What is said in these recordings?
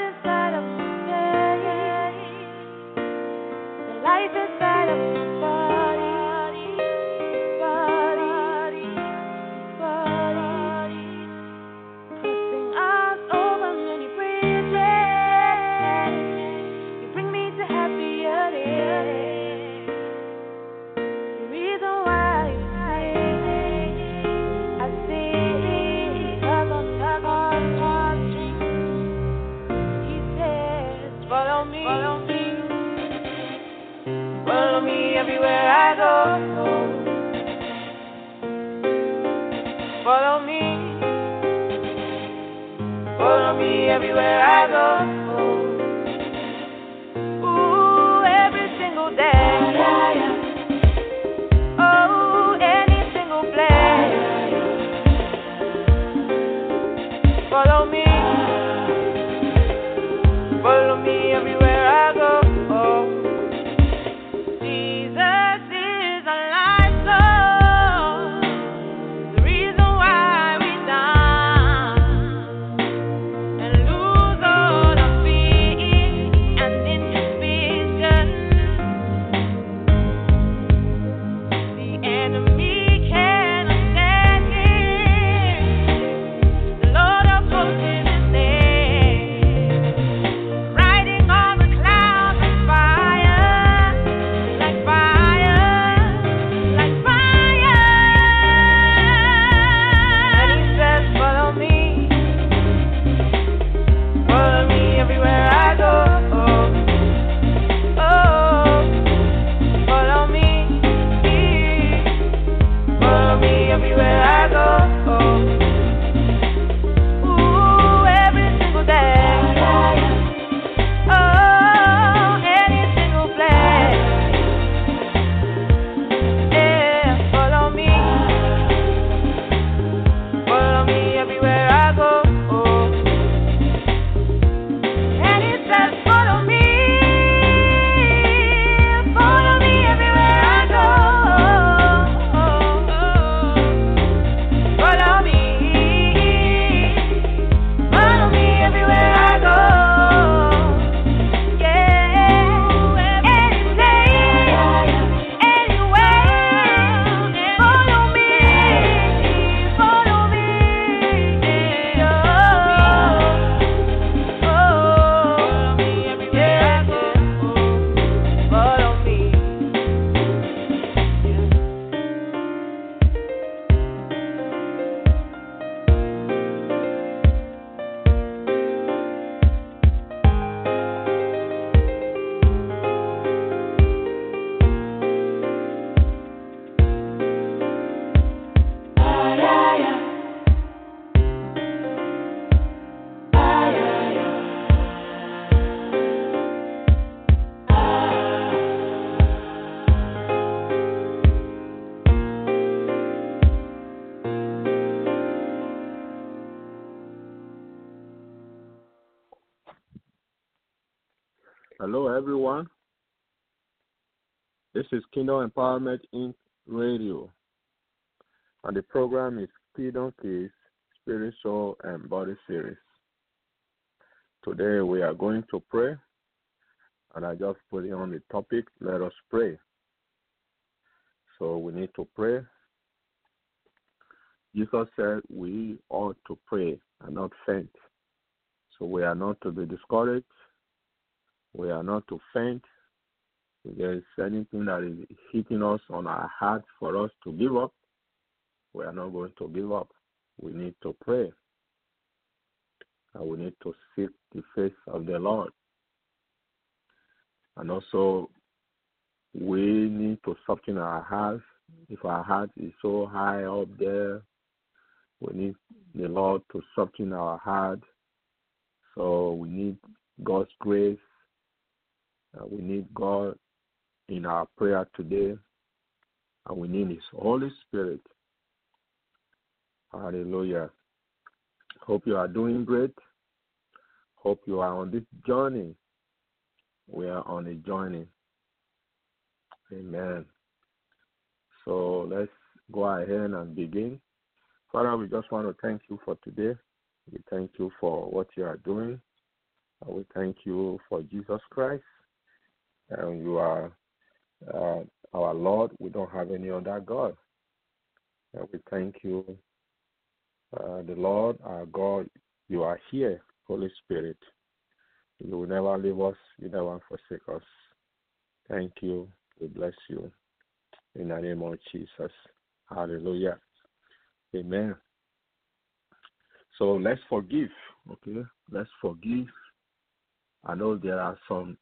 Inside of veins. The life inside of my everywhere I go. Hello, everyone. This is Kingdom Empowerment Inc. Radio, and the program is Kingdom Keys Spirit Soul and Body Series. Today we are going to pray, and I just put it on the topic, let us pray. So we need to pray. Jesus said we ought to pray and not faint. So we are not to be discouraged. We are not to faint. If there is anything that is hitting us on our heart for us to give up, we are not going to give up. We need to pray. And we need to seek the face of the Lord. And also, we need to soften our hearts. If our heart is so high up there, We need the Lord to soften our heart. So we need God's grace. Uh, we need God in our prayer today. And we need His Holy Spirit. Hallelujah. Hope you are doing great. Hope you are on this journey. We are on a journey. Amen. So let's go ahead and begin. Father, we just want to thank you for today. We thank you for what you are doing. We thank you for Jesus Christ. And you are uh, our Lord. We don't have any other God. And we thank you, uh, the Lord, our God. You are here, Holy Spirit. You will never leave us. You never forsake us. Thank you. We bless you. In the name of Jesus. Hallelujah. Amen. So let's forgive. Okay? Let's forgive. I know there are some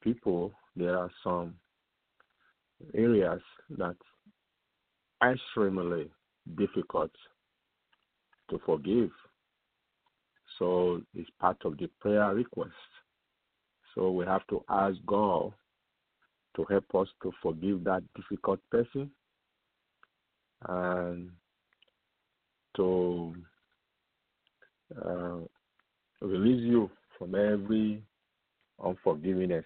people, there are some areas that are extremely difficult to forgive. So it's part of the prayer request. So we have to ask God to help us to forgive that difficult person and to uh, release you from every unforgiveness.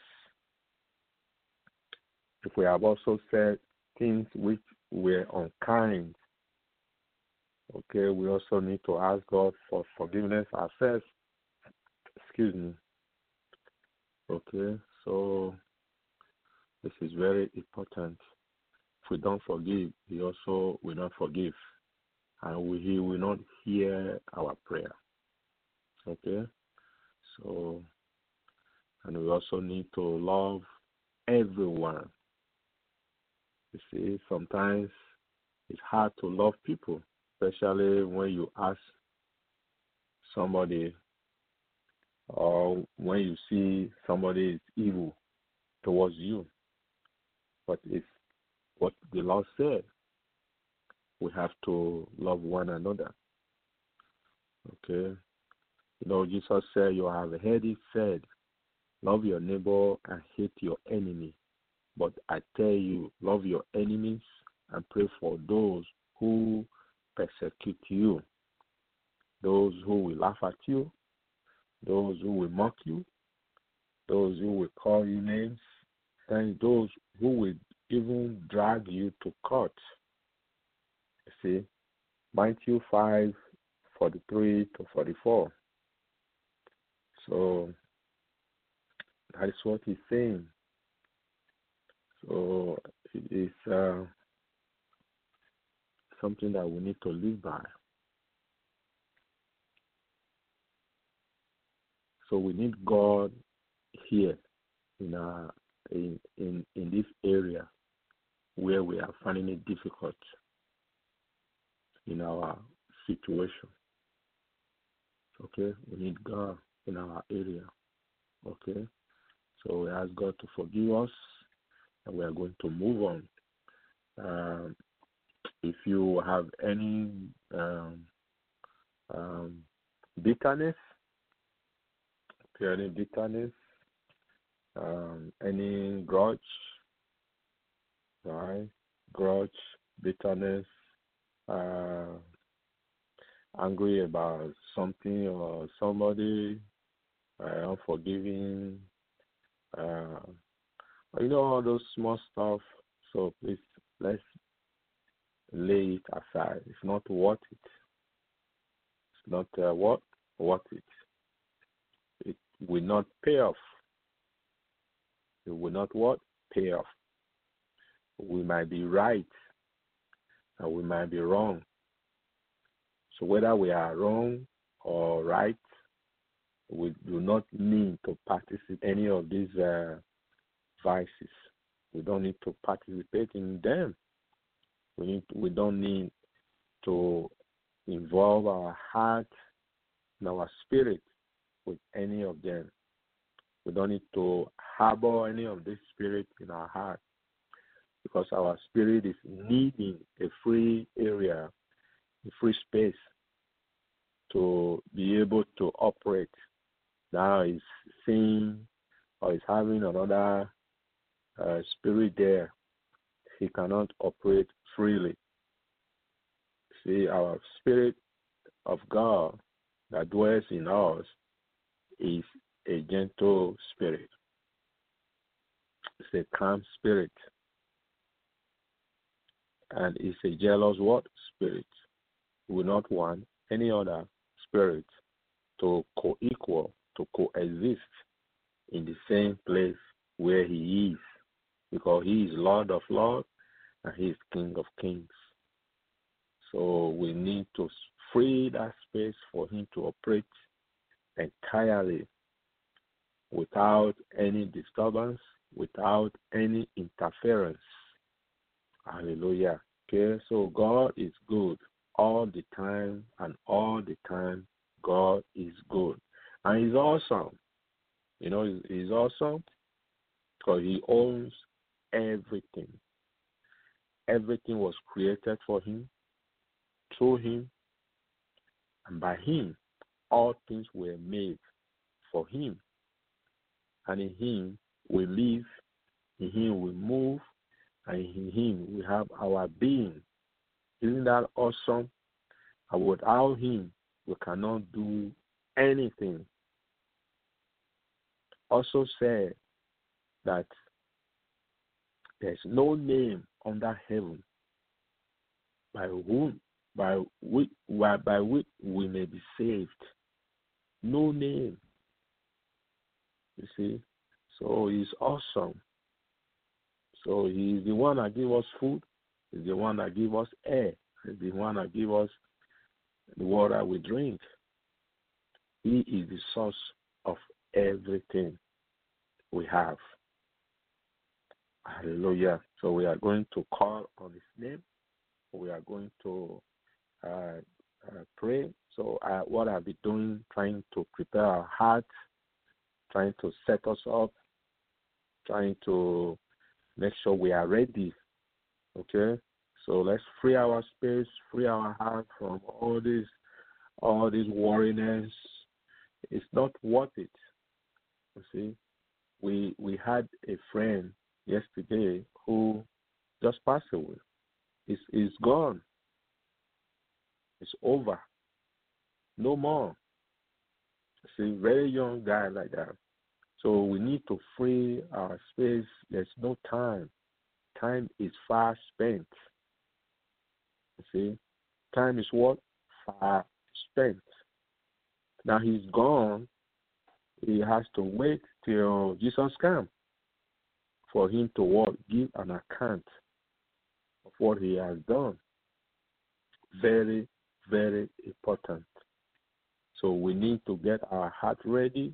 If we have also said things which were unkind, okay, we also need to ask God for forgiveness ourselves. Excuse me. Okay, so this is very important. If we don't forgive, He also will not forgive, and we, He will not hear our prayer. Okay, so and we also need to love everyone. You see, sometimes it's hard to love people, especially when you ask somebody or when you see somebody is evil towards you. But it's what the Lord said. We have to love one another. Okay? You know, Jesus said, You have heard it said, love your neighbor and hate your enemy. But I tell you, love your enemies and pray for those who persecute you, those who will laugh at you, those who will mock you, those who will call you names, and those who will even drag you to court. You see, Matthew 5 43 to 44. So that is what he's saying. So it is uh, something that we need to live by. So we need God here in our in in in this area where we are finding it difficult in our situation. Okay, we need God in our area. Okay, so we ask God to forgive us, and we are going to move on. Um, if you have any um, um, bitterness, if you have any bitterness, um, any grudge, right? Grudge, bitterness, uh, angry about something or somebody, uh, unforgiving, uh, you know all those small stuff. So please let's lay it aside. It's not worth it. It's not uh, worth it. It will not pay off. It will not what pay off. We might be right, and we might be wrong. So whether we are wrong or right, we do not need to participate in any of these uh, vices. We don't need to participate in them. We need. We don't need to involve our heart and our spirit with any of them. We don't need to harbor any of this spirit in our heart because our spirit is needing a free area a free space to be able to operate. Now it's seeing or it's having another uh, spirit there. He cannot operate freely. See, our spirit of God that dwells in us is a gentle spirit. It's a calm spirit. And it's a jealous what? Spirit. We will not want any other spirit to co equal, to coexist in the same place where he is. Because he is Lord of Lords and he is King of Kings. So we need to free that space for him to operate entirely without any disturbance, without any interference. Hallelujah. Okay, so God is good all the time, and all the time, God is good. And He's awesome. You know, He's, awesome because He owns everything. Everything was created for Him, through Him, and by Him, all things were made for Him. And in Him we live, in Him we move, and in Him we have our being. Isn't that awesome? And without Him, we cannot do anything. Also said that there's no name under heaven by whom by which by which we may be saved. No name. You see? So he's awesome. So he's the one that give us food, he's the one that give us air, he's the one that give us the water we drink. He is the source of everything we have. Hallelujah. So we are going to call on his name. We are going to uh, uh, pray. So uh, what be doing, trying to prepare our hearts, trying to set us up, trying to make sure we are ready. Okay? So let's free our space, free our heart from all this all this worriness. It's not worth it. You see? We we had a friend yesterday who just passed away. It's it's gone. It's over. No more. It's a very young guy like that. So we need to free our space. There's no time. Time is far spent. You see, time is what? Far spent. Now he's gone. He has to wait till Jesus comes for him to what? Give an account of what he has done. Very, very important. So we need to get our heart ready.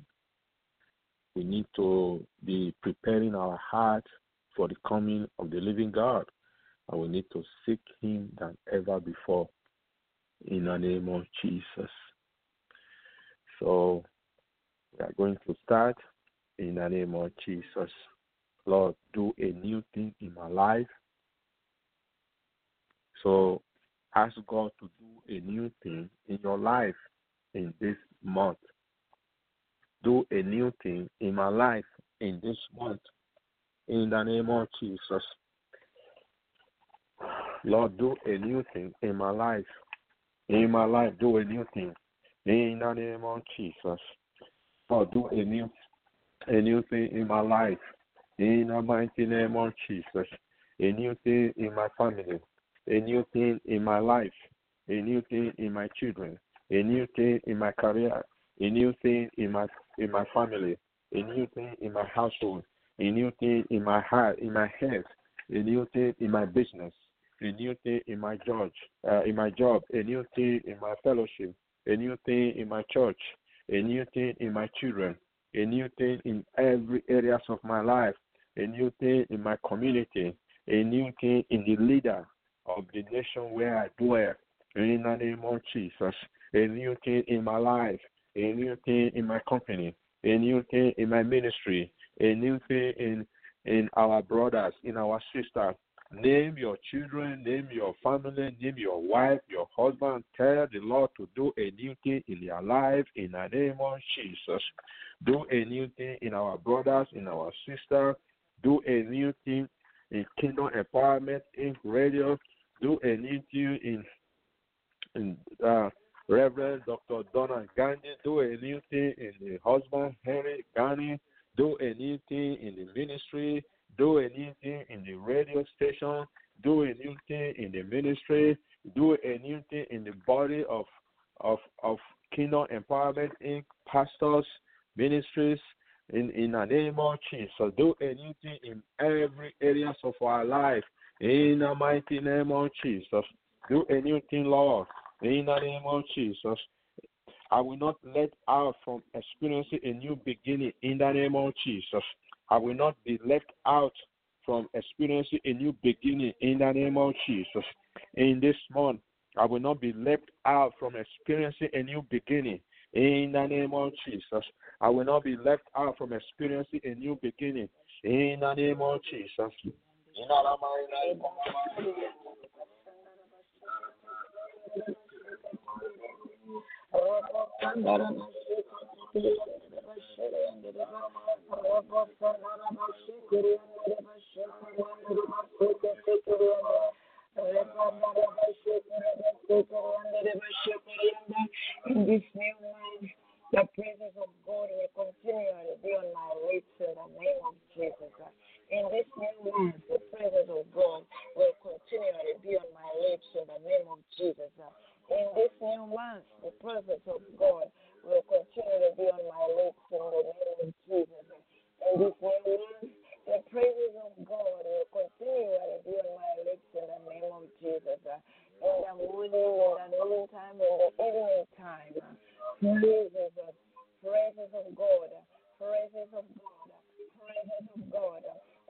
We need to be preparing our heart for the coming of the living God. And we need to seek Him than ever before in the name of Jesus. So we are going to start in the name of Jesus. Lord, do a new thing in my life. So ask God to do a new thing in your life in this month. Do a new thing in my life in this month. In the name of Jesus. Lord, do a new thing in my life. In my life, do a new thing. In the name of Jesus. Lord, do a new a new thing in my life. In the mighty name of Jesus. A new thing in my family. A new thing in my life. A new thing in my children. A new thing in my career. A new thing in my in my family. A new thing in my household. A new thing in my heart, in my head. A new thing in my business. A new thing in my job. Uh, in my job. A new thing in my fellowship. A new thing in my church. A new thing in my children. A new thing in every areas of my life. A new thing in my community. A new thing in the leader of the nation where I dwell. In the name of Jesus. A new thing in my life. A new thing in my company. A new thing in my ministry. A new thing in in our brothers, in our sisters. Name your children, name your family, name your wife, your husband. Tell the Lord to do a new thing in their life in the name of Jesus. Do a new thing in our brothers, in our sisters. Do a new thing in Kingdom Empowerment Inc. Radio. Do a new thing in, in uh, Reverend Dr. Donald Gandhi. Do a new thing in the husband, Henry Gandhi. Do a new thing in the ministry. Do a new thing in the radio station. Do a new thing in the ministry. Do a new thing in the body of of of Kingdom Empowerment Inc. Pastors, ministries, in, in the name of Jesus. Do anything in every areas of our life. In the mighty name of Jesus. Do anything, Lord. In the name of Jesus. I will not let out from experiencing a new beginning in the name of Jesus. I will not be left out from experiencing a new beginning in the name of Jesus. In this month, I will not be left out from experiencing a new beginning in the name of Jesus. I will not be left out from experiencing a new beginning in the name of Jesus. In this new month, the praises of God will continually be on my lips in the name of Jesus. In this new month, the praises of God will continually be on my lips in the name of Jesus. In this new month, the presence of God will continually be on my lips in the name of Jesus. In this new month, the praises of God will continually be on my lips in the name of Jesus. In the morning, in the noon time, in the evening time, praises of praises of God, praises of God, praises of God,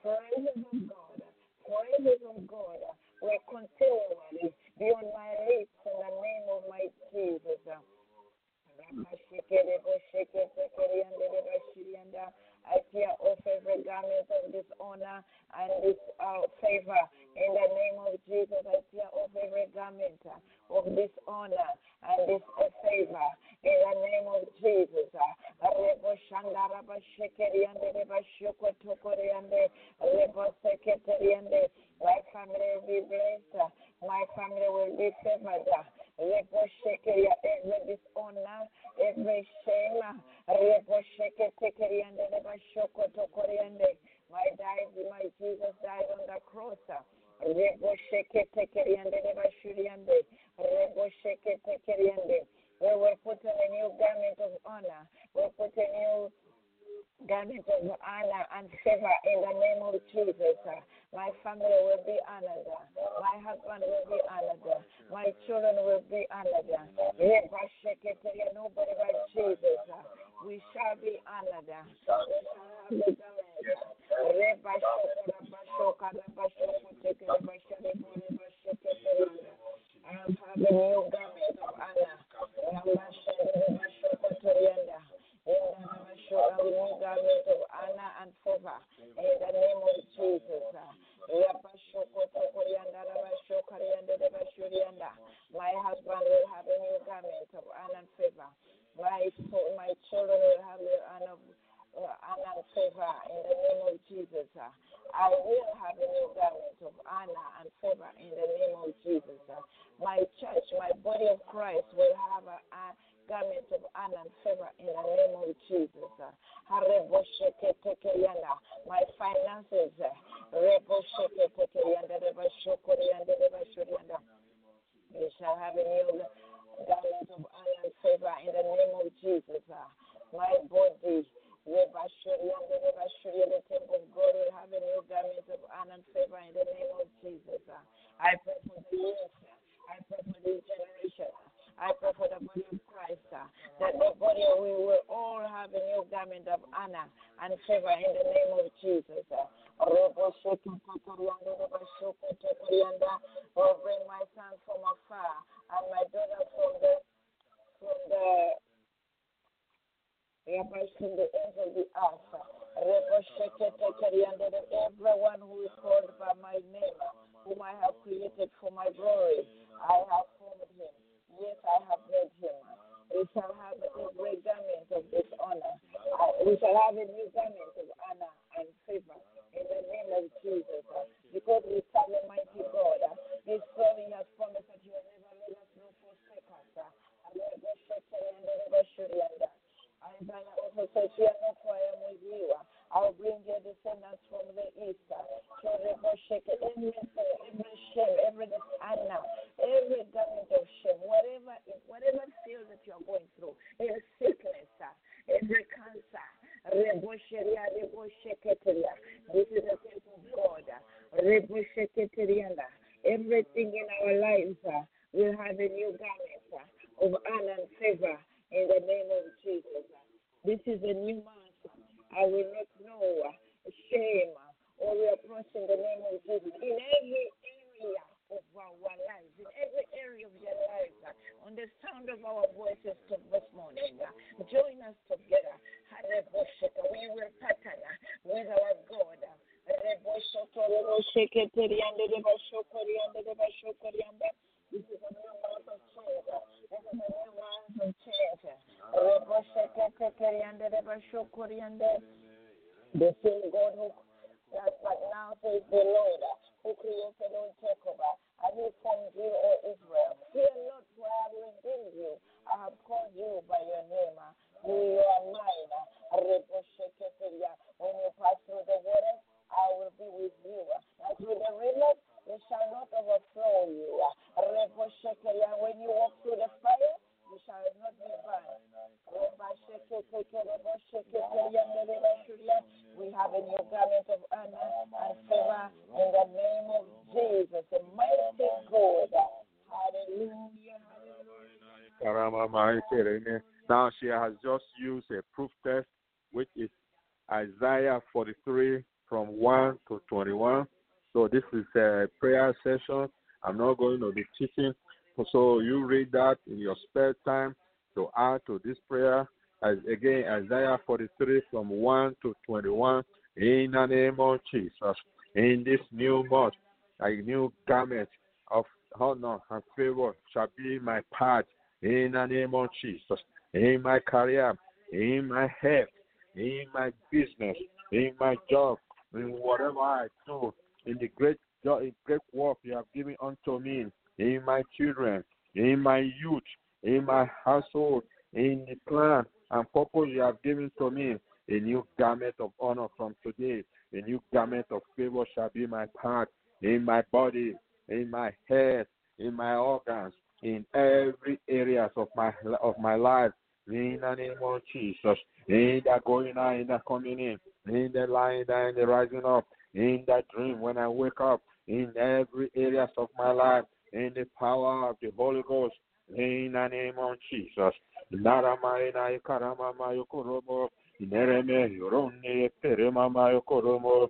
praises of God, praises of God will continually be on my lips in the name of my Jesus. I tear off every garment of dishonor and this uh, favor. In the name of Jesus, I tear off every garment of dishonor and this uh, favor. In the name of Jesus. My family will be blessed. My family will be favored. Every dishonor, every shame, uh my died, my Jesus died on the cross. We will put on a new garment of honor. We put a new garment of honor and favor in the name of Jesus. My family will be honored. My husband will be honored. My children will be honored. Nobody but Jesus. We shall be honored. We shall have a new garment of honor. In the name of Jesus. My husband will have a new garment of honor and favor. My my children will have the honor uh, honor and favor in the name of Jesus. I will have a new garment of honor and favor in the name of Jesus. My church, my body of Christ will have a, a garment of honor and favor in the name of Jesus. My finances, we shall have a new garment of honor and favor in the name of Jesus. My body, the temple of God will have a new garment of honor and favor in the name of Jesus. I pray for the youth. I pray for this generation. I pray for the body of Christ. That the body we will all have a new garment of honor and favor in the name of Jesus. Oh, bring my son from afar and my daughter from the from the from the ends of the earth. Everyone who is called by my name, whom I have created for my glory. I have formed him. Yes, I have made him. We shall have a great garment of dishonor. We shall have a new garment of honor and favor in the name of Jesus. Because we serve a mighty God. This glory has promised that you will never let us nor forsake us. Fear not, for I am with you. I'll bring your descendants from the east. To shake every every shame, every dishonor, every garment of shame, whatever whatever field that you are going through, every sickness, every cancer. Rebosheria, rebosheketeria. This is the temple of God. Rebosheketerianda. Everything in our lives uh, will have a new garment uh, of honor and favor in the name of Jesus. This is a new month. I will not know shame or reproach in the name of Jesus. In every area of our lives, in every area of your lives, on the sound of our voices this morning, join us together. We will uh, with our God. This is a new month of change. The same God who that but now says the Lord who created all Jacob and he formed you, O Israel. Fear not, for I have redeemed you. I have called you by your name. You are mine. When you pass through the waters, I will be with you. And through the rivers, they shall not overflow you. uh, When you walk through the fire, you shall not be burned. We have a new garment of honor and favor in the name of Jesus, the mighty God. Hallelujah. Now she has just used a proof text, which is Isaiah 43 from 1 to 21. So this is a prayer session. I'm not going to be teaching. So you read that in your spare time to add to this prayer. As again, Isaiah 43 from 1 to 21. In the name of Jesus, in this new month, a new garment of honor and favor shall be my part. In the name of Jesus, in my career, in my health, in my business, in my job, in whatever I do, in the great in great work you have given unto me, in my children, in my youth, in my household, in the plan and purpose you have given to me. A new garment of honor from today. A new garment of favor shall be my part in my body, in my head, in my organs, in every areas of my of my life. In the name of Jesus. In the going out, in the coming in, in the lying down, in the rising up, in the dream when I wake up, in every areas of my life, in the power of the Holy Ghost. In the name of Jesus. Naramaina Karamama Yokoromo, Nereme Yorone Peremama Yokoromo,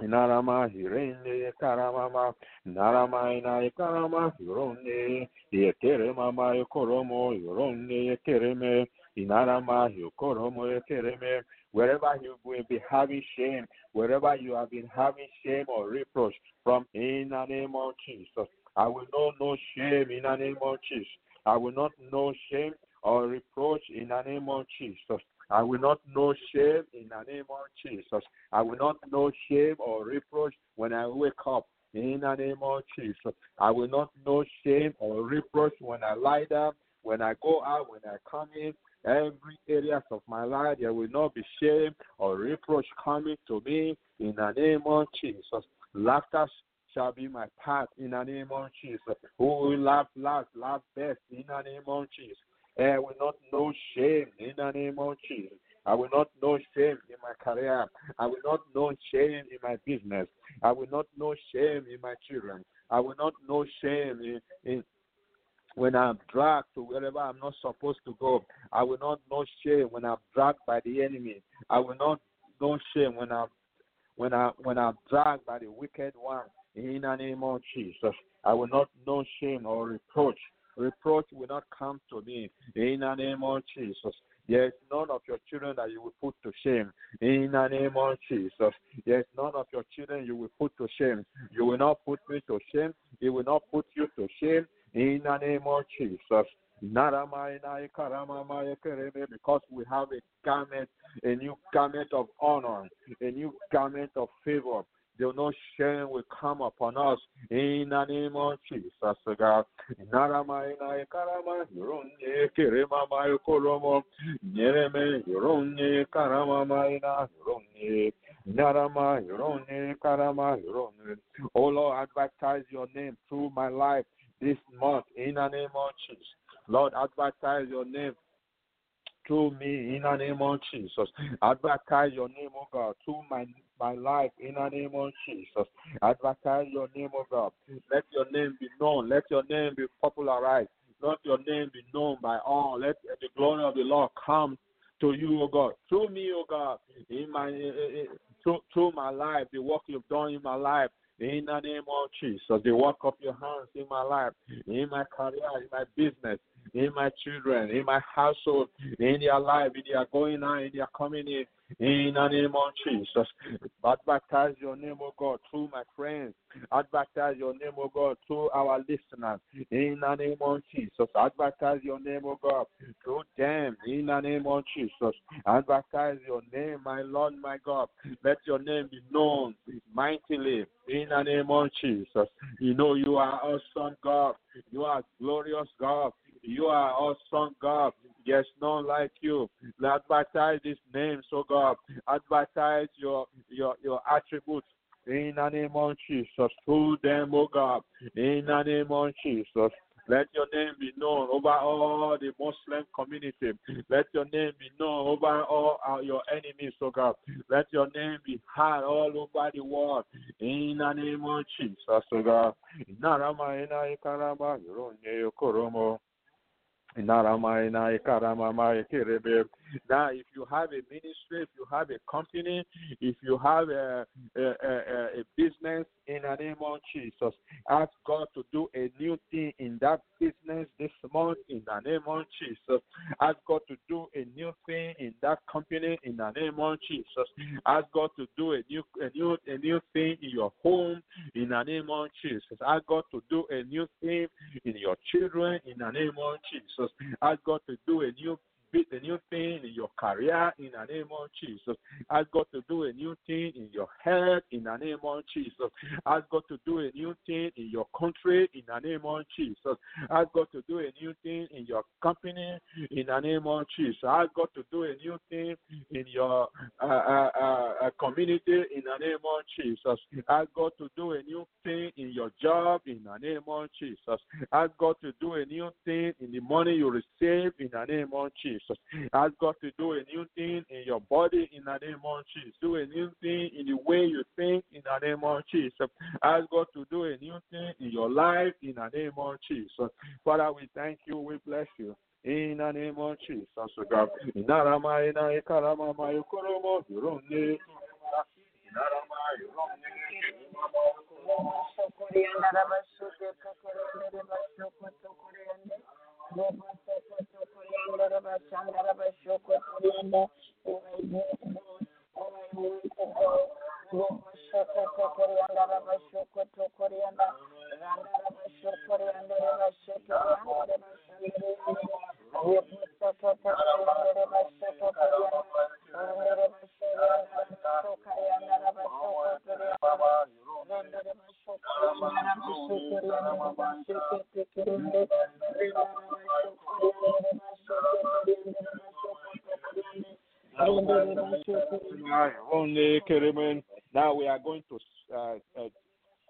Narama Hirene Karamama, Naramaina Karama Yorone, Yekeremama Yokoromo, Yorone Kereme, Inarama Yokoromo Kereme. Wherever you will be having shame, wherever you have been having shame or reproach from in the name of Jesus. I will not know shame in the name of Jesus. I will not know shame or reproach in the name of Jesus. I will not know shame in the name of Jesus. I will not know shame or reproach when I wake up in the name of Jesus. I will not know shame or reproach when I lie down, when I go out, when I come in. Every areas of my life, there will not be shame or reproach coming to me in the name of Jesus. Laughter shall be my path in the name of Jesus. Who will laugh last, laugh best in the name of Jesus. I will not know shame in the name of Jesus. I will not know shame in my career. I will not know shame in my business. I will not know shame in my children. I will not know shame in, in when I'm dragged to wherever I'm not supposed to go. I will not know shame when I'm dragged by the enemy. I will not know shame when I'm when I when I'm dragged by the wicked one. In the name of Jesus, I will not know shame or reproach reproach will not come to me. In the name of Jesus. Yes, none of your children that you will put to shame. In the name of Jesus. Yes, none of your children you will put to shame. You will not put me to shame. He will not put you to shame. In the name of Jesus. Because we have a garment, a new garment of honor, a new garment of favor. Will no shame will come upon us in the name of Jesus, God. Naramaina karama yuronye kerema mayo koromo nyereme yuronye karama maina yuronye narama yuronye karama yuronye. Oh Lord, advertise your name through my life this month in the name of Jesus. Lord, advertise your name through me in the name of Jesus. Advertise your name, oh God, through my my life in the name of Jesus. Advertise your name, oh God. Let your name be known. Let your name be popularized. Let your name be known by all. Let the glory of the Lord come to you, oh God. Through me, oh God, in my through, through my life, the work you've done in my life. In the name of Jesus, the work of your hands in my life, in my career, in my business, in my children, in my household, in their life, in their going out, in their coming in, in the name of Jesus. Advertise your name, O God, through my friends. Advertise your name, O God, through our listeners. In the name of Jesus. Advertise your name, O God, through them. In the name of Jesus. Advertise your name, my Lord, my God. Let your name be known mightily. In the name of Jesus. You know you are awesome God. You are glorious God. You are awesome God. There's none like you. Advertise these name, so God. Advertise your your your attributes. In the name of Jesus, through them, oh God. In the name of Jesus. Let your name be known over all the Muslim community. Let your name be known over all our, your enemies, oh God. Let your name be heard all over the world. In the name of Jesus, oh God. Narama ina ikarama yoronye koromo. Now, if you have a ministry, if you have a company, if you have a, a, a, a business in the name of Jesus, ask God to do a new thing in that business this month in the name of Jesus. Ask God to do a new thing in that company in the name of Jesus. Ask God to do a new a new a new thing in your home in the name of Jesus. Ask God to do a new thing in your children in the name of Jesus. Ask God to do a new a new thing in your career in the name of Jesus. Ask God to do a new thing in your health in the name of Jesus. Ask God to do a new thing in your country in the name of Jesus. Ask God to do a new thing in your company in the name of Jesus. Ask God to do a new thing in your uh, uh, uh, community in the name of Jesus. Ask God to do a new thing in your job in the name of Jesus. Ask God to do a new thing in the money you receive in the name of Jesus. Ask God to do a new thing in your body in the name of Jesus. Do a new thing in the way you think in the name of Jesus. Ask God to do a new thing in your life in the name of Jesus. Father, we thank you. We bless you. In the name of Jesus, O God. Inarama ina ikarama mayo koromo yuronye. Inarama Now we are going to uh, uh,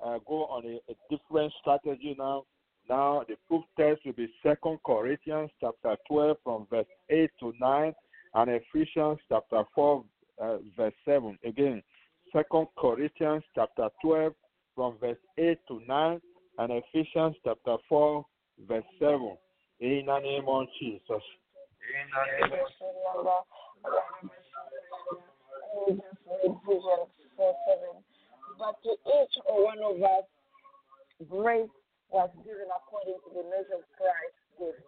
uh, go on a, a different strategy now. Now the proof text will be Second Corinthians chapter 12 from verse 8 to 9 and Ephesians chapter 4 uh, verse 7. Again, Second Corinthians chapter 12 from verse 8 to 9 and Ephesians chapter 4 verse 7. In the name of Jesus. In the name of But to each one of us, grace was given according to the measure of Christ's gift.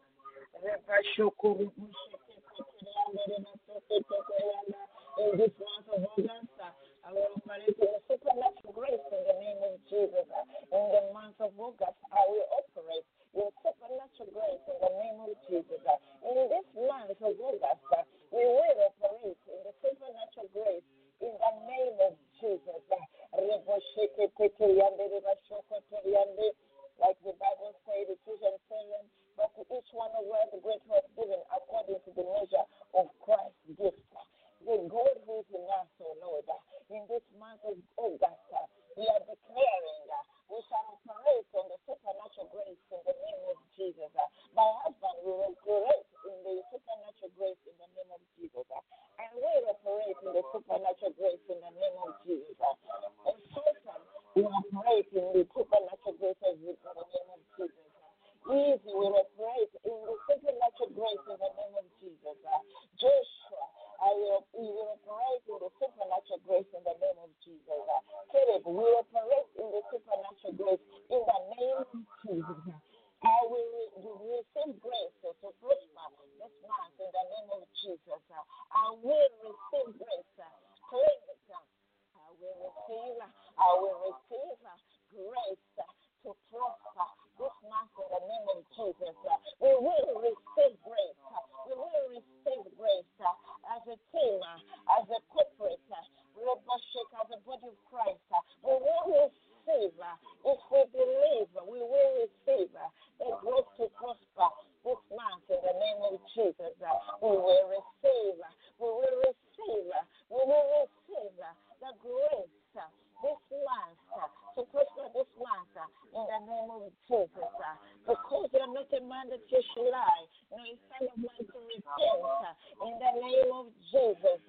Because you're not a man that you should lie, nor a son of man to repent. In the name of Jesus,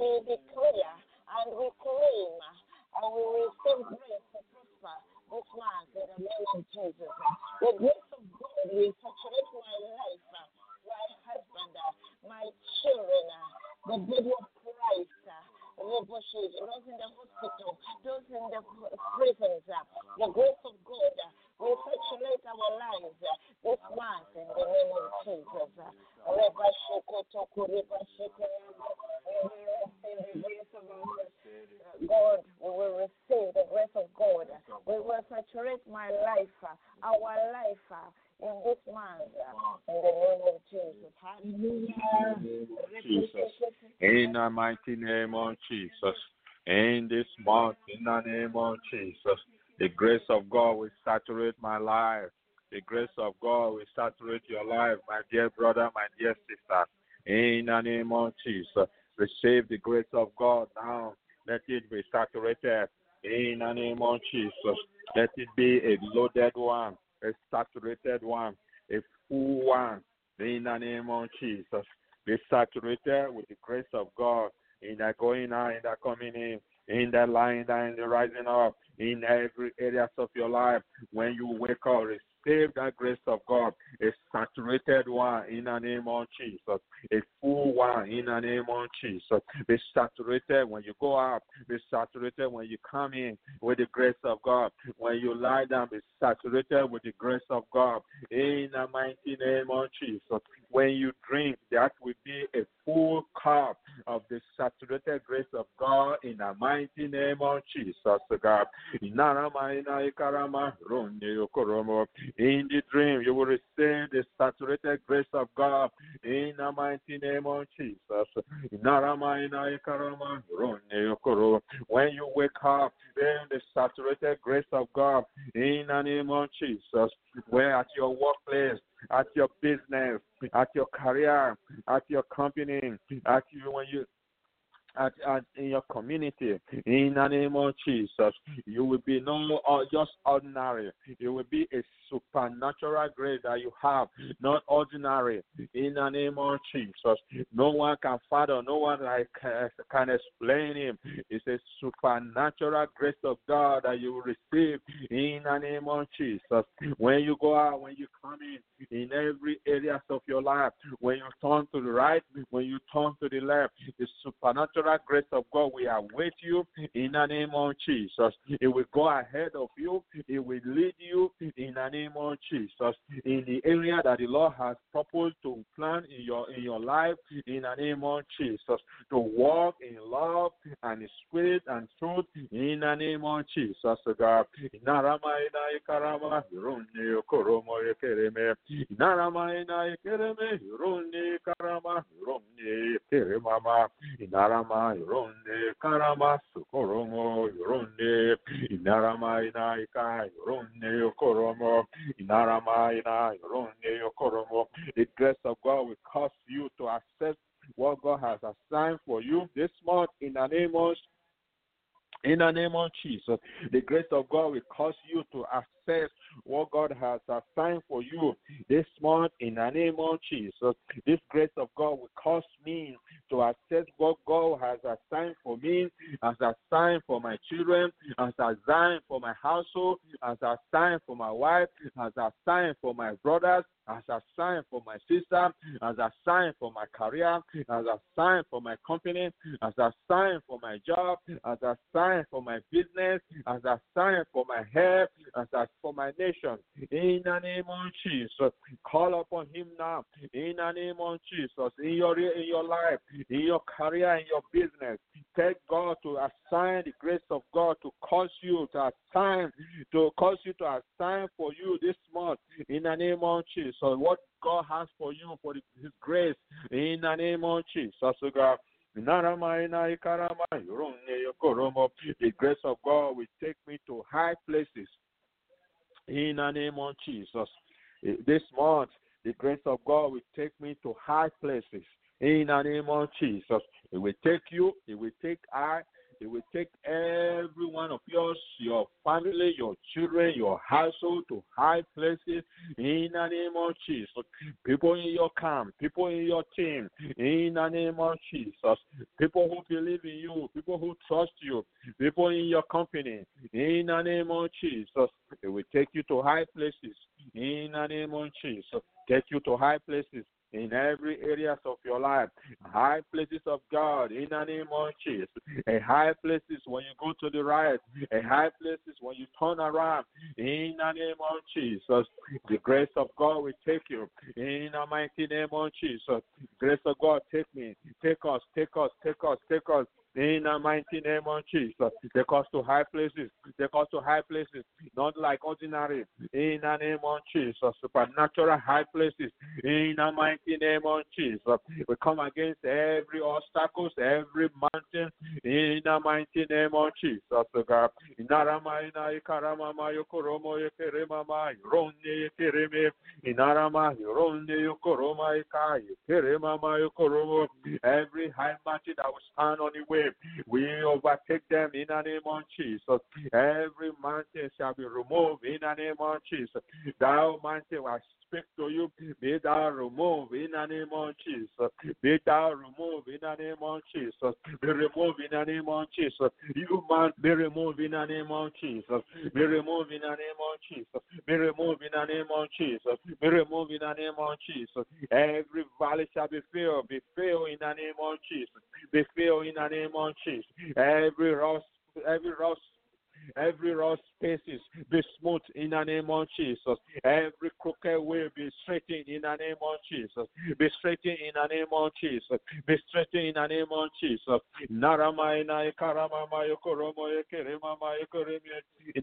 we declare and we claim and we receive grace to prosper this month in the name of Jesus. The grace of God will saturate my life, my husband, my children, the body of Christ those in the hospital, those in the prisons, the grace of God will saturate our lives this month in the name of Jesus. God, we will receive the grace of God. We will saturate my life, our life, in this month, in the name of Jesus. Hallelujah. Jesus. In the mighty name of Jesus. In this month, in the name of Jesus. The grace of God will saturate my life. The grace of God will saturate your life, my dear my dear sister. In the name of Jesus. Receive the grace of God now. Let it be saturated. In the name of Jesus. Let it be a loaded one a saturated one, a full one, in the name of Jesus. Be saturated with the grace of God in the going out, in the coming in, in the lying down, in the rising up, in every areas of your life. When you wake up, receive that grace of God, a saturated one in the name of Jesus, a full one in the name of Jesus. Be saturated when you go out, be saturated when you come in with the grace of God. When you lie down, be saturated with the grace of God in the mighty name of Jesus. When you drink, that will be a full cup of the saturated grace of God in the mighty name of Jesus, God. In the dream, you will receive the saturated grace of God in the mighty name of Jesus. When you wake up, then the saturated grace of God in the name of Jesus. Where at your workplace, at your business, at your career, at your company, at you when you at, at, in your community in the name of Jesus. You will be no uh, just ordinary. You will be a supernatural grace that you have, not ordinary. In the name of Jesus, no one can fathom, no one like, uh, can explain him. It's a supernatural grace of God that you receive in the name of Jesus. When you go out, when you come in, in every areas of your life, when you turn to the right, when you turn to the left, the supernatural supernatural grace of God will await you in the name of Jesus. It will go ahead of you. It will lead you in the name of Jesus. In the area that the Lord has proposed to plan in your in your life, in the name of Jesus. To walk in love and spirit and truth in the name of Jesus. God. Inarama. Inarama koromo. Inarama ina hirunni koromo. The grace of God will cause you to access what God has assigned for you this month in the name of in the name of Jesus, the grace of God will cause you to access what God has assigned for you this month in the name of Jesus. This grace of God will cause me to access what God has assigned for me, as assigned for my children, as assigned for my household, as assigned for my wife, as assigned for my brothers, as assigned for my sister, as assigned for my career, as assigned for my company, as assigned for my job, as assigned for my business, as assigned for my health, as assigned for my nation. In the name of Jesus, call upon Him now. In the name of Jesus, in your in your life, in your career, in your business, take God to assign the grace of God to cause you to assign to cause you to assign for you this month. In the name of Jesus, what God has for you for His grace. In the name of Jesus, God. The grace of God will take me to high places in the name of Jesus. Eh, this month, the grace of God will take me to high places in the name of Jesus. It will take you, it will take I, it will take every one of yours, your family, your children, your household to high places in the name of Jesus. People in your camp, people in your team, in the name of Jesus. People who believe in you, people who trust you, people in your company, in the name of Jesus. It will take you to high places in the name of Jesus. Take you to high places in every areas of your life. High places of God in the name of Jesus. A high places when you go to the right. A high places when you turn around in the name of Jesus. The grace of God will take you in the mighty name of Jesus. Grace of God take me, take us, take us, take us, take us in the mighty name of Jesus. Take us to high places. Take us to high places. Not like ordinary. In the name of Jesus. Supernatural high places. In the mighty name of Jesus. We come against every obstacles, every mountain. In the mighty name of Jesus. God. Inarama ina ikarama ma yokoromo yekerema ma ronne yekereme. Inarama ronne yokoroma ika yekerema ma yokoromo. Every high mountain that will stand on the way we overtake them in the name of Jesus. Every mountain shall be removed in the name of Jesus. Thou mountain will speak to you. Be thou removed in the name of Jesus. Be thou removed in the name of Jesus. Be removed in the name of Jesus. You man, be removed in the name of Jesus. Be removed in the name of Jesus. Be removed in the name of Jesus. Be removed in the name of Jesus. Every valley shall be filled. Be filled in the name of Jesus. Be filled in the name of Jesus. Every rough, every rough Every rough spaces be smooth in the name of Jesus. Every crooked way be straightened in the name of Jesus. Be straightened in the name of Jesus. Be straightened in the name of Jesus.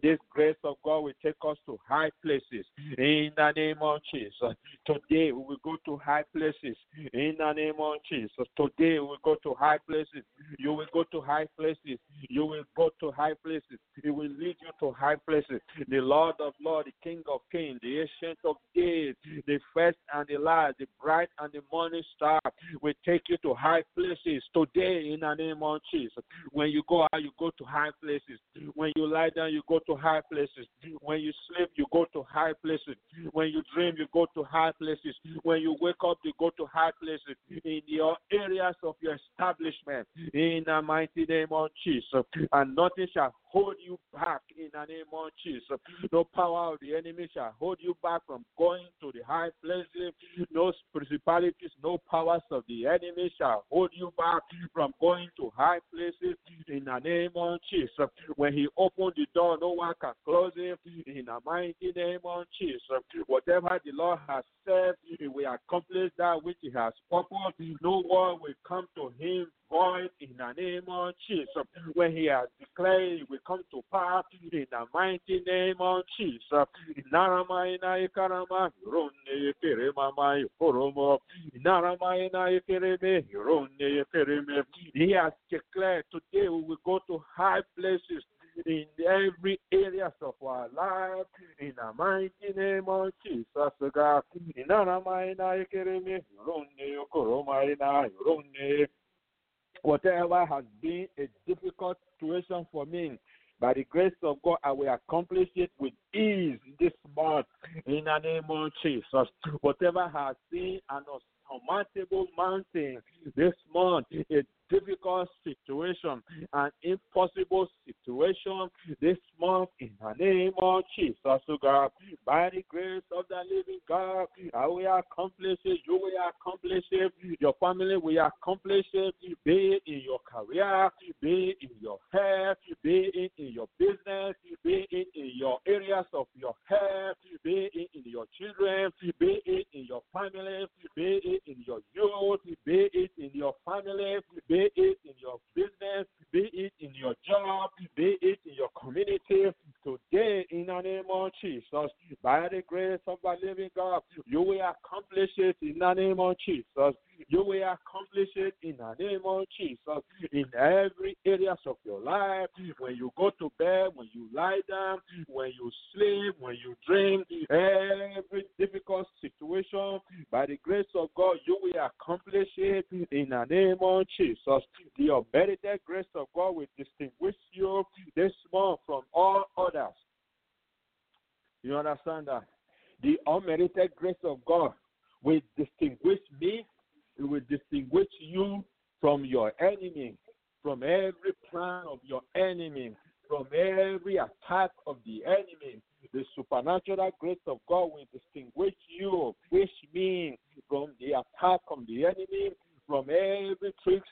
This grace of God will take us to high places in the name of Jesus. Today we will go to high places in the name of Jesus. Today we will go to high places. You will go to high places. You will go to high places. It will lead you to high places. The Lord of Lords, the King of Kings, the Ancient of Days, the first and the last, the bright and the morning star will take you to high places today in the name of Jesus. When you go out, you go to high places. When you lie down, you go to high places. When you sleep, you go to high places. When you dream, you go to high places. When you wake up, you go to high places in your areas of your establishment in the mighty name of Jesus. And nothing shall hold you you back in the name of Jesus. No power of the enemy shall hold you back from going to the high places. No principalities, no powers of the enemy shall hold you back from going to high places in the name of Jesus. When he opened the door, no one can close it in the mighty name of Jesus. Whatever the Lord has said, will accomplish that which he has purposed. No one will come to him void in the name of Jesus. When he has declared, it will come to pass in the mighty name of Jesus. Naramaina ikarama, ronne keremama ikoromo. Naramaina ikereme, ronne kereme. He has declared today we will go to high places in every areas of our life in the mighty name of Jesus God. Naramaina ikereme, ronne koromaina, ronne whatever has been a difficult situation for me, by the grace of God, I will accomplish it with ease this month in the name of Jesus. Whatever has been an unsurmountable mountain this month, a difficult situation, an impossible situation this month in the name of Jesus, oh God. By the grace of the living God, I will accomplish it. You will accomplish it. Your family will accomplish it. Be it in your career, be it in your health, be it in your business, be it in your areas of your health, be it in your children, be it in your family, be it in your youth, be it in your family, be it in your business, be it in your job, be it in your community. Today, in the name of Jesus, by the grace of the living God, you will accomplish it in the name of Jesus. You will accomplish it in the name of Jesus in every areas of your life. When you go to bed, when you lie down, when you sleep, when you dream, every difficult situation, by the grace of God, you will accomplish it in the name of Jesus. The unmerited grace of God will distinguish you this month from all others. You understand that? The unmerited grace of God will distinguish me, it will distinguish you from your enemy, from every plan of your enemy, from every attack of the enemy. The supernatural grace of God will distinguish you, which means from the attack of the enemy, from every tricks,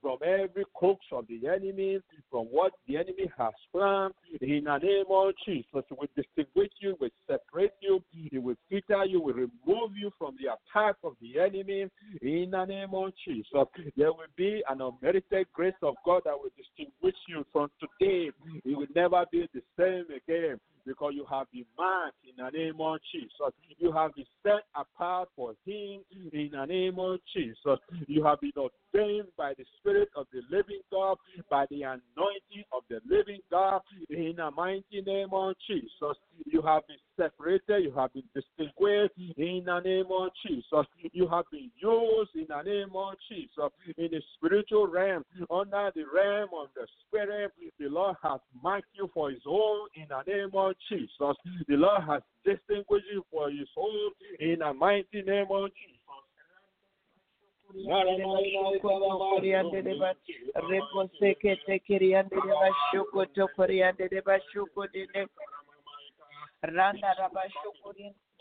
from every coax of the enemy, from what the enemy has planned. In the name of Jesus, will distinguish you, will separate you, it will filter you, will remove you from the attack of the enemy. In the name of Jesus, there will be an unmerited grace of God that will distinguish you from today. It will never be the same again because you have been marked in the name of Jesus. You have been set apart for Him in the name of Jesus. You have been ordained by the Spirit of the living God, by the anointing of the living God in the mighty name of Jesus. You have been separated, you have been distinguished in the name of Jesus. You have been used in the name of Jesus in the spiritual realm, under the realm of the Spirit. The Lord has marked you for His own in the name of Jesus. The Lord has distinguished you for His own in the mighty name of Jesus. Randa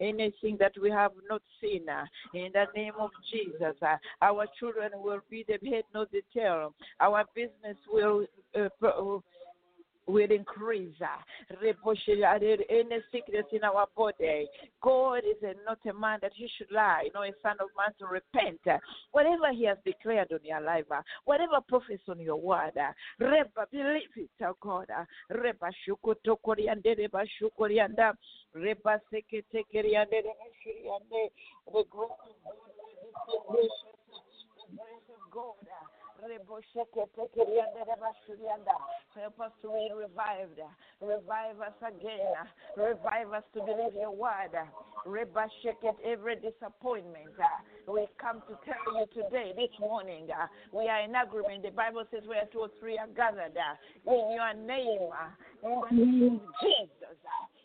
Anything that we have not seen, uh, in the name of Jesus, uh, our children will be the head, the tail. Our business will. Uh, will increase. uh, Any sickness in our body. God is not a man that he should lie, nor a son of man to repent. Whatever he has declared on your life, uh, whatever prophecy on your word, uh, Reba, believe it, oh God. Reba shukoto koriande, reba shukorianda, reba sekete keriande, reba shuriande. The grace Help us to be revived. Revive us again. Revive us to believe your word. Reba shake it every disappointment. We come to tell you today, this morning, we are in agreement. The Bible says where two or three are gathered in your name. In the name of Jesus.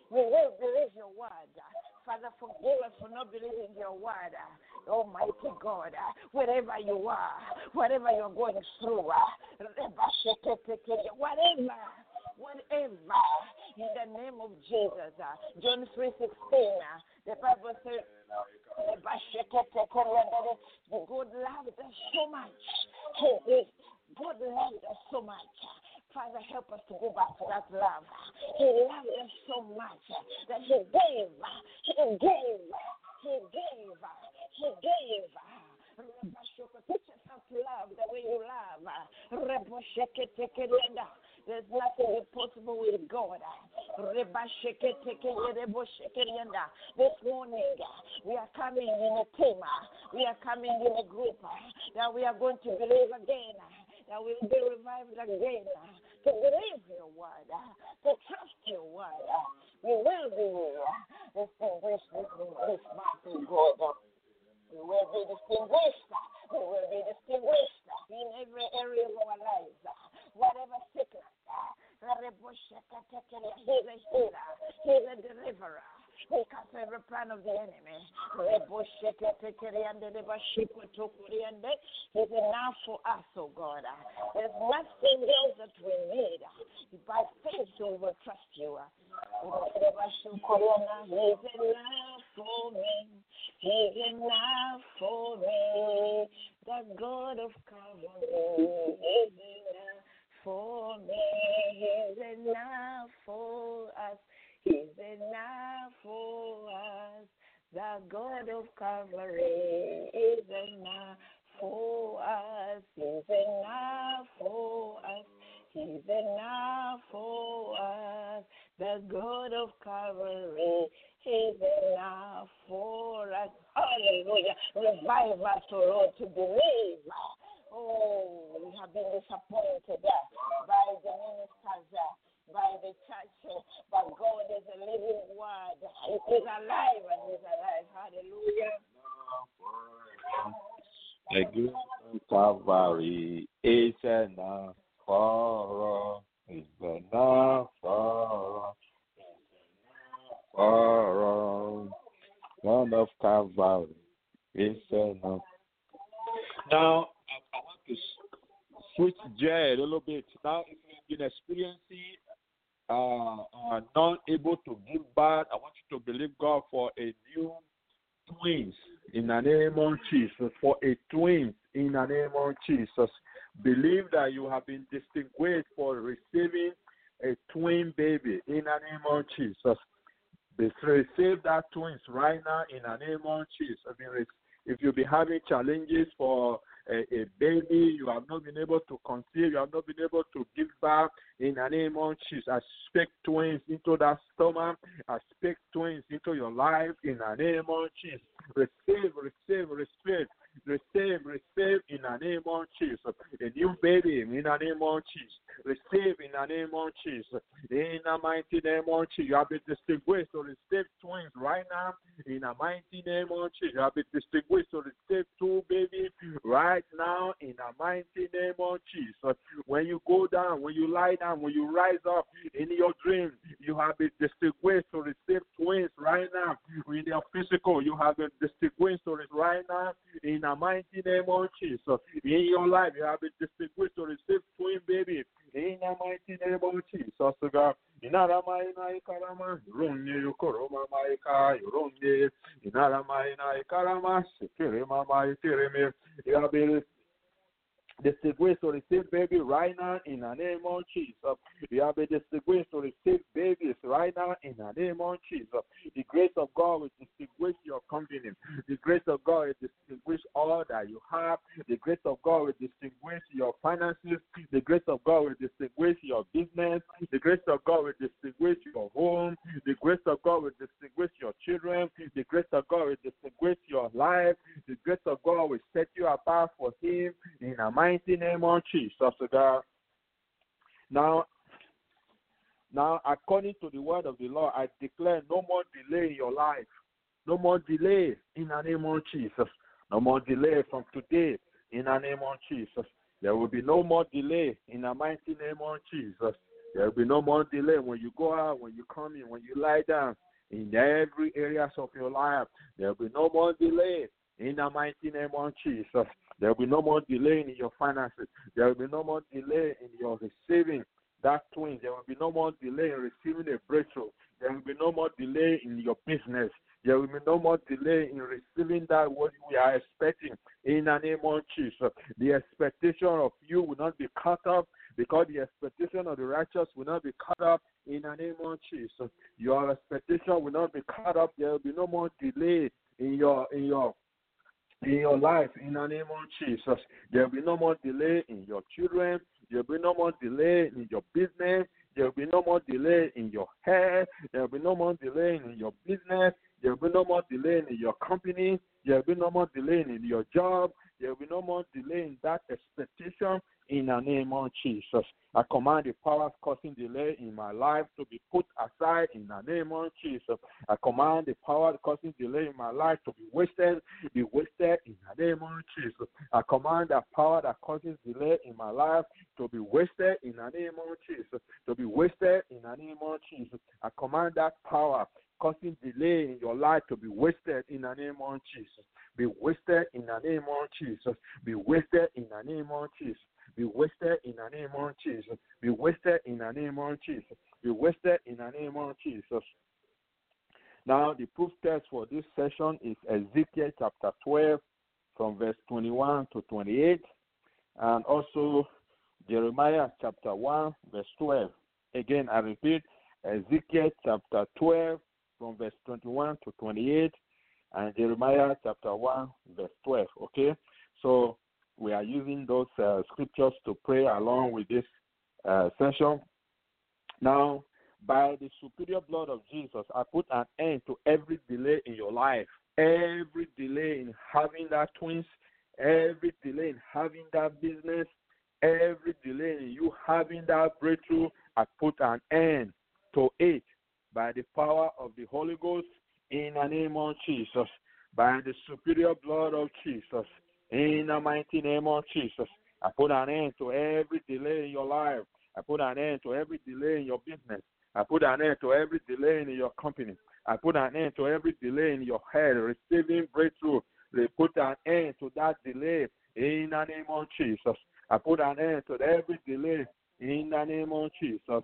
We will believe your word. Father, forgive us for not believing your word. Almighty God, wherever you are, whatever you're going through, whatever, whatever, in the name of Jesus. John 3.16, the Bible says, God loved us so much. God loved us so much. Father, help us to go back to that love. He loved us so much that He gave, He gave, He gave, He gave. Teach us how to love the way you love. There's nothing impossible with God. This morning, we are coming in a team. We are coming in a group that we are going to believe again Uh, that uh, uh, we will be revived again to believe your word, to trust your word. We will be distinguished this, month, God. We will be distinguished. We will be distinguished in every area of our lives. Whatever sickness, He's a healer. He's a deliverer. We cast every plan of the enemy. He's enough for us, oh God. There's nothing else that we need. By faith, we will trust you. He's enough for me. He's enough for me. The God of Calvary is enough for me. He's enough for us. He's enough for us. The God of Calvary is enough for us. He's enough for us. He's enough for us. The God of Calvary is enough for us. Hallelujah. Revive us, O Lord, to believe. Oh, we have been disappointed by the ministers by the church, but God is a living word. It is alive and is alive. Hallelujah. Good Calvary is enough for us. Enough for us. For us. Son of Calvary is enough. Now, I, I want to switch gear a little bit. Now, if you've been experiencing uh, are not able to give birth, I want you to believe God for a new twins in the name of Jesus. For a twins in the name of Jesus. Believe that you have been distinguished for receiving a twin baby in the name of Jesus. Receive that twins right now in the name of Jesus. If you be having challenges for a, a baby, you have not been able to conceive, you have not been able to give birth in the name of Jesus. I speak twins into that stomach. I speak twins into your life in the name of Jesus. Receive, receive, receive, receive, receive in the name of Jesus. A new baby in the name of Jesus. Receive in the name of Jesus. In the mighty name of Jesus. You have been distinguished to receive twins right now. In the mighty name of Jesus. You have been distinguished to receive two babies right now. In the mighty name of Jesus. When you go down, when you lie down, when you rise up in your dream, you have been distinguished to receive twins right now. In your physical, you have been distinguished to right now. In the mighty name of Jesus. In your life, you have been distinguished to receive twin baby. In the mighty name of Jesus, oh God. Inarama ina ikarama, runye yukoroma maika, yurunye. Inarama ina ikarama, sekere mama ikereme. You have been distinguished to receive baby right now in the name of Jesus. You have been distinguished to receive babies right now in the name of Jesus. The grace of God will distinguish your company. The grace of God will distinguish all that you have. The grace of God will distinguish your finances. The grace of God will distinguish your business. The grace of God will distinguish your home. The grace of God will distinguish your children. The grace of God will distinguish your life. The grace of God will set you apart for Him in the mighty name of Jesus, oh God. Now, now, according to the word of the Lord, I declare no more delay in your life. No more delay in the name of Jesus. No more delay from today in the name of Jesus. There will be no more delay in the mighty name of Jesus. There will be no more delay when you go out, when you come in, when you lie down, in every areas of your life. There will be no more delay in the mighty name of Jesus. There will be no more delay in your finances. There will be no more delay in your receiving that twin. There will be no more delay in receiving a breakthrough. There will be no more delay in your business. There will be no more delay in receiving that what we are expecting in the name of Jesus. The expectation of you will not be cut off because the expectation of the righteous will not be cut off in the name of Jesus. Your expectation will not be cut off. There will be no more delay in your in your in your life in the name of Jesus. There will be no more delay in your children. There will be no more delay in your business. There will be no more delay in your health. There will be no more delay in your business. There will be no more delay in your company. There will be no more delay in your job. There will be no more delay in that expectation in the name of Jesus. I command the powers causing delay in my life to be put aside in the name of Jesus. I command the power causing delay in my life to be wasted, be wasted in the name of Jesus. I command the power that causes delay in my life to be wasted in the name of Jesus. To be wasted in the name of Jesus. I command that power causing delay in your life to be wasted in the name of Jesus. Be wasted in the name of Jesus. Be wasted in the name of Jesus. Be wasted in the name of Jesus. Be wasted in the name of Jesus. Be wasted in the name of Jesus. Now, the proof text for this session is Ezekiel chapter 12, from verse 21 to 28, and also Jeremiah chapter 1, verse 12. Again, I repeat, Ezekiel chapter 12, from verse 21 to 28, and Jeremiah chapter 1, verse 12. Okay? So, we are using those uh, scriptures to pray along with this uh, session. Now, by the superior blood of Jesus, I put an end to every delay in your life, every delay in having that twins, every delay in having that business, every delay in you having that breakthrough. I put an end to it by the power of the Holy Ghost in the name of Jesus, by the superior blood of Jesus. In the mighty name of Jesus, I put an end to every delay in your life. I put an end to every delay in your business. I put an end to every delay in your company. I put an end to every delay in your head, receiving breakthrough. They put an end to that delay in the name of Jesus. I put an end to every delay in the name of Jesus.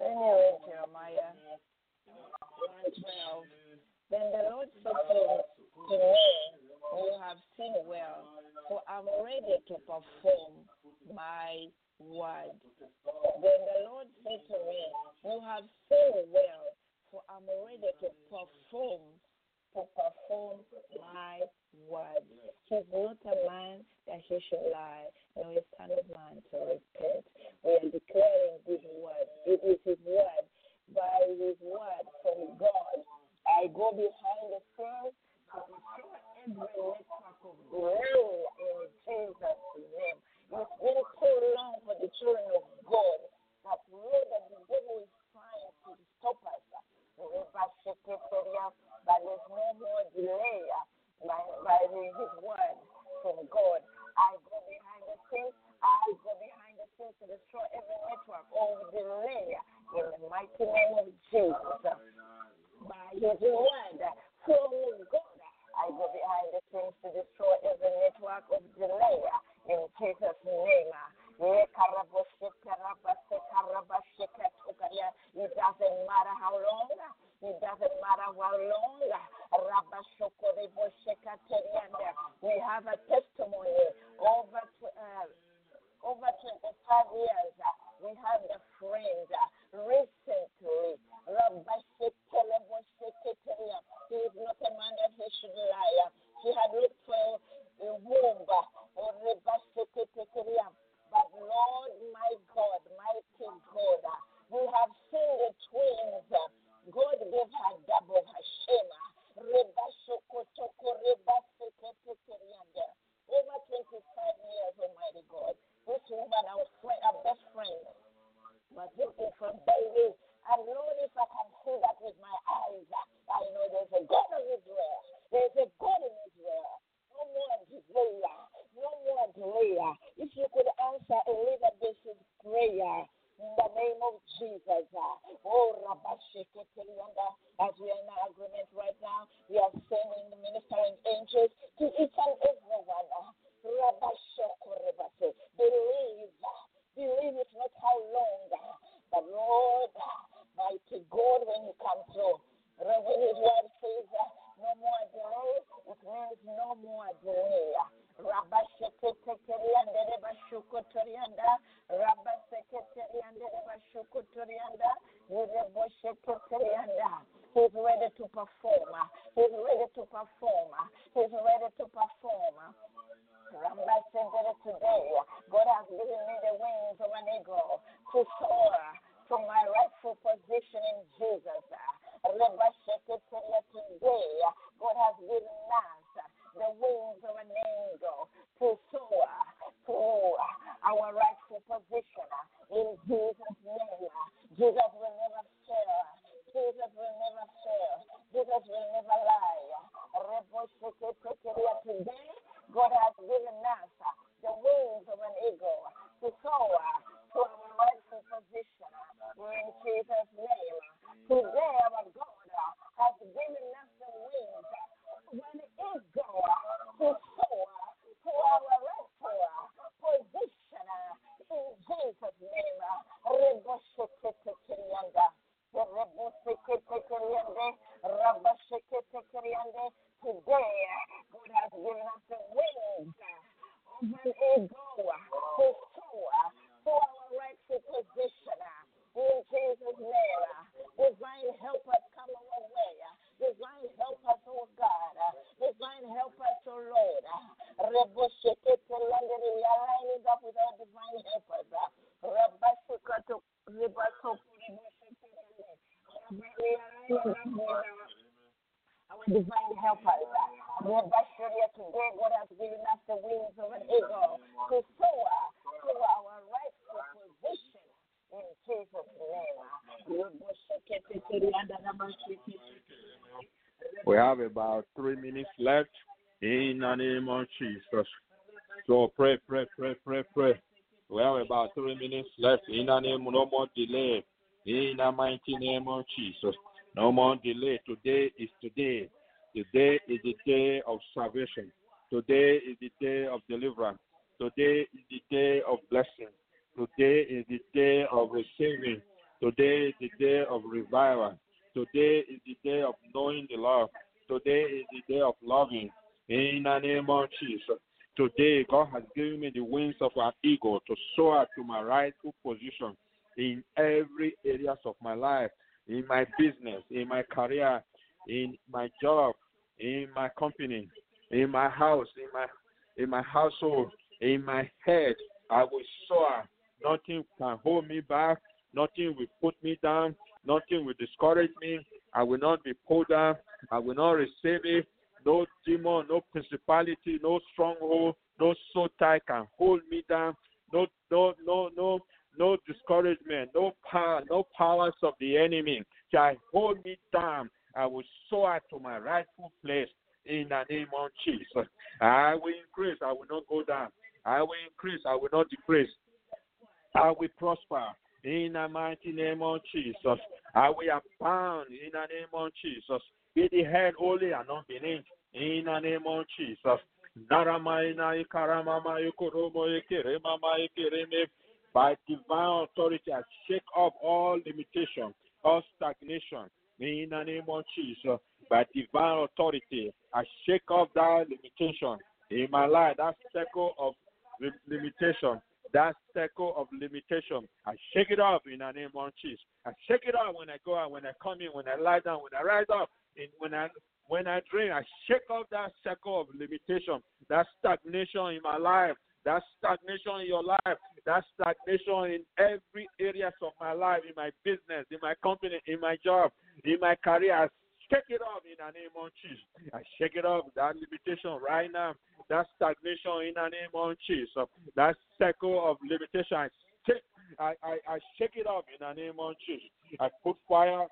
Anyway, Jeremiah 112. Then the Lord to to me, You have seen well, for I'm ready to perform my word. Then the Lord said to me, You have seen well, for I'm ready to perform to perform my word. He's not a man that he should lie, nor a son of man to repent. We are declaring this word. It is his word. By his word from God, I go behind the scenes to destroy every network of delay in Jesus' name. It's been too long for the children of God that know that the devil is trying to stop us. But there's no more delay by, his word from God. I go behind the scenes. I go behind the scenes to destroy every network of delay in the mighty name of Jesus. By his word from God, I go behind the scenes to destroy every network of delay in Jesus' name. It doesn't matter how long, it doesn't matter how long. We have a testimony over uh, over 25 years. uh, We have the friend uh, recently. Rabashekeleboseketeria. He is not a man that he should lie. uh, He had looked for a womb. uh. But Lord, my God, mighty God, uh, we have seen the twins. God gave her double her shame. Over 25 years, Almighty God. This woman, our friend, our best friend, was looking for baby. And Lord, if I can see that with my eyes, I know there's a God of Israel. There's a God in Israel. No more delay. No more delay. If you could answer Elizabeth's prayer in the name of Jesus. Uh, oh, Rabasheketelianda. As we are in agreement right now, we are sending the ministering angels to each and every one. Uh, Rabashokorebase. Believe. Uh, believe it's not how long. But Lord, mighty God, when you come through, when his word says uh, no more delay, it means no more delay. Rabasheketekerianda rebashukotorianda, rabaseketerianda rebashukotorianda, rebosheketerianda. He's ready to perform. He's ready to perform. He's ready to perform. Rambasendere today, God has given me the wings of an eagle to soar to my rightful position in Jesus. Rebasheketeria God has given us. The wings of an eagle to soar to our rightful position in Jesus' name. Jesus will never fail. Jesus will never fail. Jesus will never lie. Rebasheketeria Today, God has given us the wings of an eagle to soar to our rightful position in Jesus' name. Today, our God has given us the wings of an eagle to soar to our rightful position in Jesus' name. Rebosheketekerianda. Rebosheketekeriande. Rabasheketekeriande. Today, God has given us the wings of an eagle to soar to our rightful position in Jesus' name. Divine help us come our way. Divine help us, oh God. Divine help us, oh Lord. Rebosheketeliande, We are lining up with our divine helpers. Rabashekato- Rebaso- Rebosheketeliande. We are lining up with our our divine helpers. Rebashuria today, God has given us the wings of an eagle to soar to our rightful position in Jesus' name. We have about three minutes left in the name of Jesus. So pray, pray, pray, pray, pray. We have about three minutes left in the name, no more delay. In the mighty name of Jesus. No more delay. Today is today. Today is the day of salvation. Today is the day of deliverance. Today is the day of blessing. Today is the day of receiving. Today is the day of revival. Today is the day of knowing the Lord. Today is the day of loving. In the name of Jesus. Today, God has given me the wings of an eagle to soar to my rightful position in every areas of my life, in my business, in my career, in my job, in my company, in my house, in my in my household, in my head. I will soar. Nothing can hold me back. Nothing will put me down. Nothing will discourage me. I will not be pulled down. I will not receive it. No demon, no principality, no stronghold, no soul tie can hold me down. No, no, no, no, no discouragement, no power, no powers of the enemy shall hold me down. I will soar to my rightful place in the name of Jesus. I will increase, I will not go down. I will increase, I will not decrease. I will prosper in the mighty name of Jesus. I will abound in the name of Jesus. Be the head only and not beneath in the name of Jesus. Naramaina. By divine authority, I shake off all limitation, all stagnation in the name of Jesus. By divine authority, I shake off that limitation in my life, that circle of lim- limitation that circle of limitation. I shake it off in the name of Jesus. I shake it off when I go out, when I come in, when I lie down, when I rise up, in, when I when I drink, I shake off that circle of limitation, that stagnation in my life, that stagnation in your life, that stagnation in every areas of my life, in my business, in my company, in my job, in my career. I shake it off in the name of Jesus. I shake it off, that limitation right now, that stagnation in the name of Jesus, that circle of limitation. I shake, I, I, I shake it off in the name of Jesus. I put fire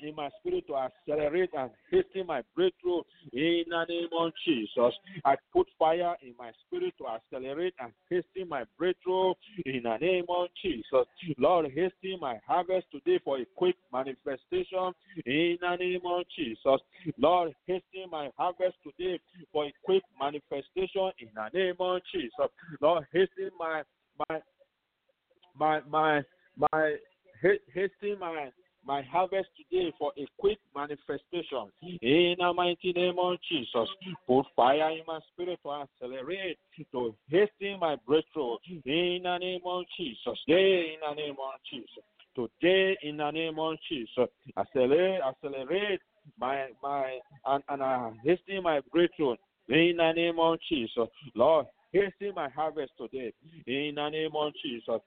in my spirit to accelerate and hasten my breakthrough in the name of Jesus. I put fire in my spirit to accelerate and hasten my breakthrough in the name of Jesus. Lord, hasten my harvest today for a quick manifestation in the name of Jesus. Lord, hasten my harvest today for a quick manifestation in the name of Jesus. Lord, hasten my my my my my hasten my my harvest today for a quick manifestation. In the mighty name of Jesus, put fire in my spirit to accelerate, to hasten my breakthrough. In the name of Jesus, today in the name of Jesus, today in the name of Jesus, accelerate, accelerate my my and, and uh, hasten my breakthrough. In the name of Jesus, Lord, hasten my harvest today. In the name of Jesus,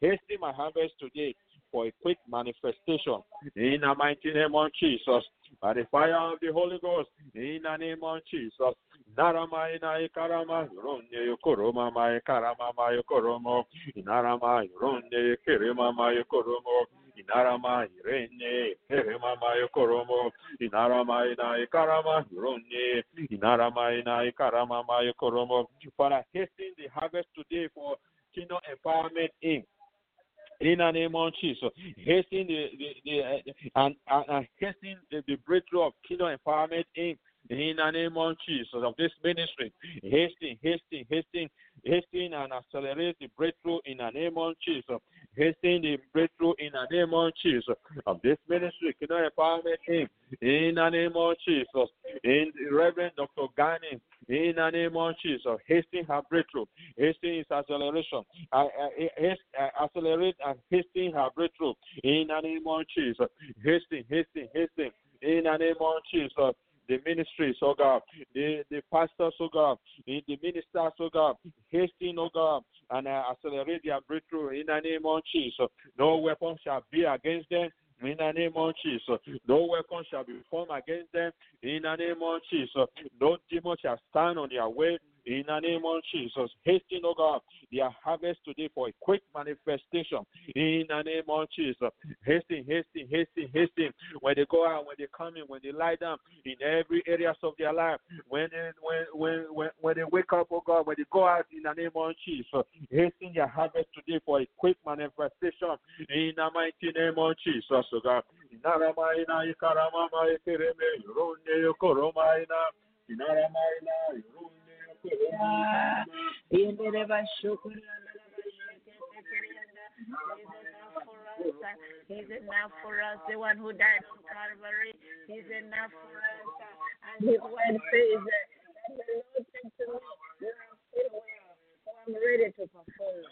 hasten my harvest today for a quick manifestation in the mighty name of Jesus. By the fire of the Holy Ghost, in the name of Jesus. Narama ina ikarama ronde yokoroma ma ikarama ma yokoromo inarama ronde kerema ma yokoromo inarama irene kerema ma yokoromo inarama ina ikarama ronde inarama ina ikarama ma yokoromo Father, hasten the harvest today for Kingdom Empowerment Inc in the name of Jesus. Hasten the, the, the uh, and, and, and hasten the, the breakthrough of Kingdom Empowerment Inc. In the name of Jesus of this ministry, hasten, hasten, hasten, hasten, and accelerate the breakthrough in the name of Jesus. Hasten the breakthrough in the name of Jesus. Of this ministry, Kingdom Empowerment Inc. In the name of Jesus, in Reverend Dr. Gani, in the name of Jesus, hasten her breakthrough, hasten his acceleration, uh, uh, accelerate and hasten her breakthrough. In the name of Jesus, hasten, hasten, hasten. In the name of Jesus the ministries, oh God, the, the pastors, oh God, the, the ministers, oh God, hasten, oh God, and uh, accelerate their breakthrough in the name of Jesus. No weapon shall be against them. In the name of Jesus, no weapon shall be formed against them. In the name of Jesus, no demon shall stand on their way. In the name of Jesus, hasten, oh God, their harvest today for a quick manifestation. In the name of Jesus, hasten, hasten, hasten, hasten. When they go out, when they come in, when they lie down, in every areas of their life, when they, when, when, when, when they wake up, oh God, when they go out in the name of Jesus, hasten their harvest today for a quick manifestation. In the mighty name of Jesus, oh God. Inaramaina, ikaramama, ikereme, yorone, yokoromaina, He's enough for us, the one who died on Calvary. He's enough for us. And his word says that the Lord said to me, You are still well, so I'm ready to perform.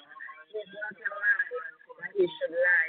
He's not a liar, and he should lie.